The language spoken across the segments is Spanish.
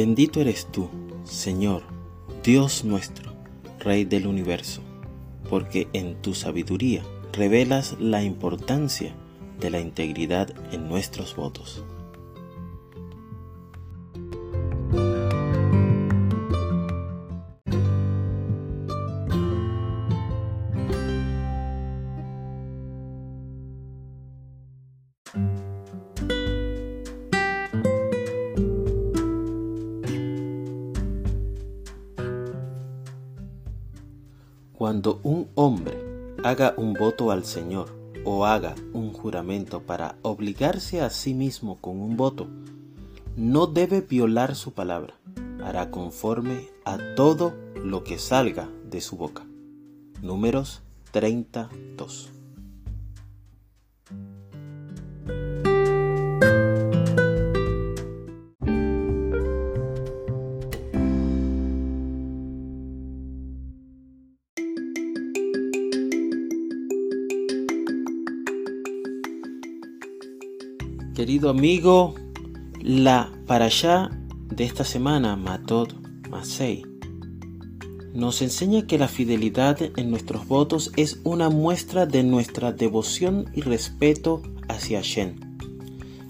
Bendito eres tú, Señor, Dios nuestro, Rey del universo, porque en tu sabiduría revelas la importancia de la integridad en nuestros votos. Cuando un hombre haga un voto al Señor o haga un juramento para obligarse a sí mismo con un voto, no debe violar su palabra, hará conforme a todo lo que salga de su boca. Números 32. Querido amigo, la allá de esta semana, Matot Masei, nos enseña que la fidelidad en nuestros votos es una muestra de nuestra devoción y respeto hacia Shen.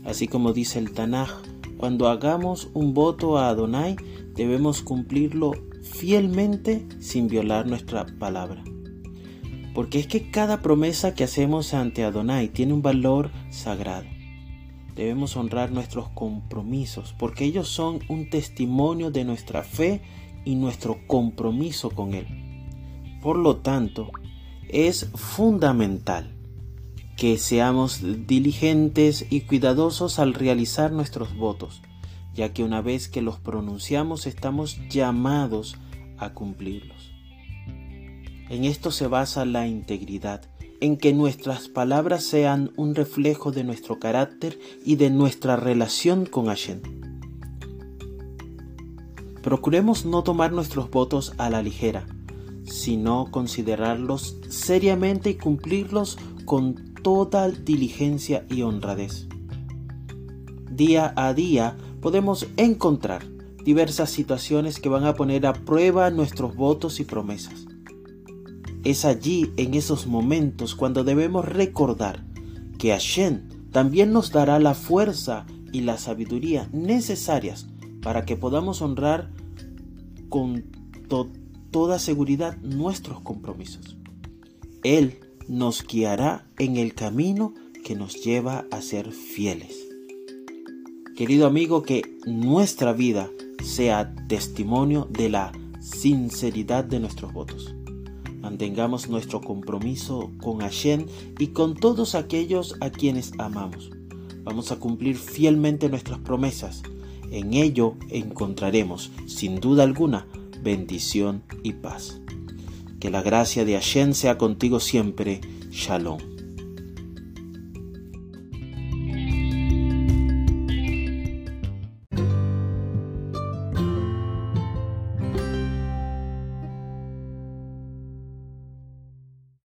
Así como dice el Tanaj, cuando hagamos un voto a Adonai, debemos cumplirlo fielmente sin violar nuestra palabra. Porque es que cada promesa que hacemos ante Adonai tiene un valor sagrado. Debemos honrar nuestros compromisos porque ellos son un testimonio de nuestra fe y nuestro compromiso con Él. Por lo tanto, es fundamental que seamos diligentes y cuidadosos al realizar nuestros votos, ya que una vez que los pronunciamos estamos llamados a cumplirlos. En esto se basa la integridad en que nuestras palabras sean un reflejo de nuestro carácter y de nuestra relación con Hashem. Procuremos no tomar nuestros votos a la ligera, sino considerarlos seriamente y cumplirlos con toda diligencia y honradez. Día a día podemos encontrar diversas situaciones que van a poner a prueba nuestros votos y promesas. Es allí, en esos momentos, cuando debemos recordar que Hashem también nos dará la fuerza y la sabiduría necesarias para que podamos honrar con toda seguridad nuestros compromisos. Él nos guiará en el camino que nos lleva a ser fieles. Querido amigo, que nuestra vida sea testimonio de la sinceridad de nuestros votos. Mantengamos nuestro compromiso con Hashem y con todos aquellos a quienes amamos. Vamos a cumplir fielmente nuestras promesas. En ello encontraremos, sin duda alguna, bendición y paz. Que la gracia de Hashem sea contigo siempre. Shalom.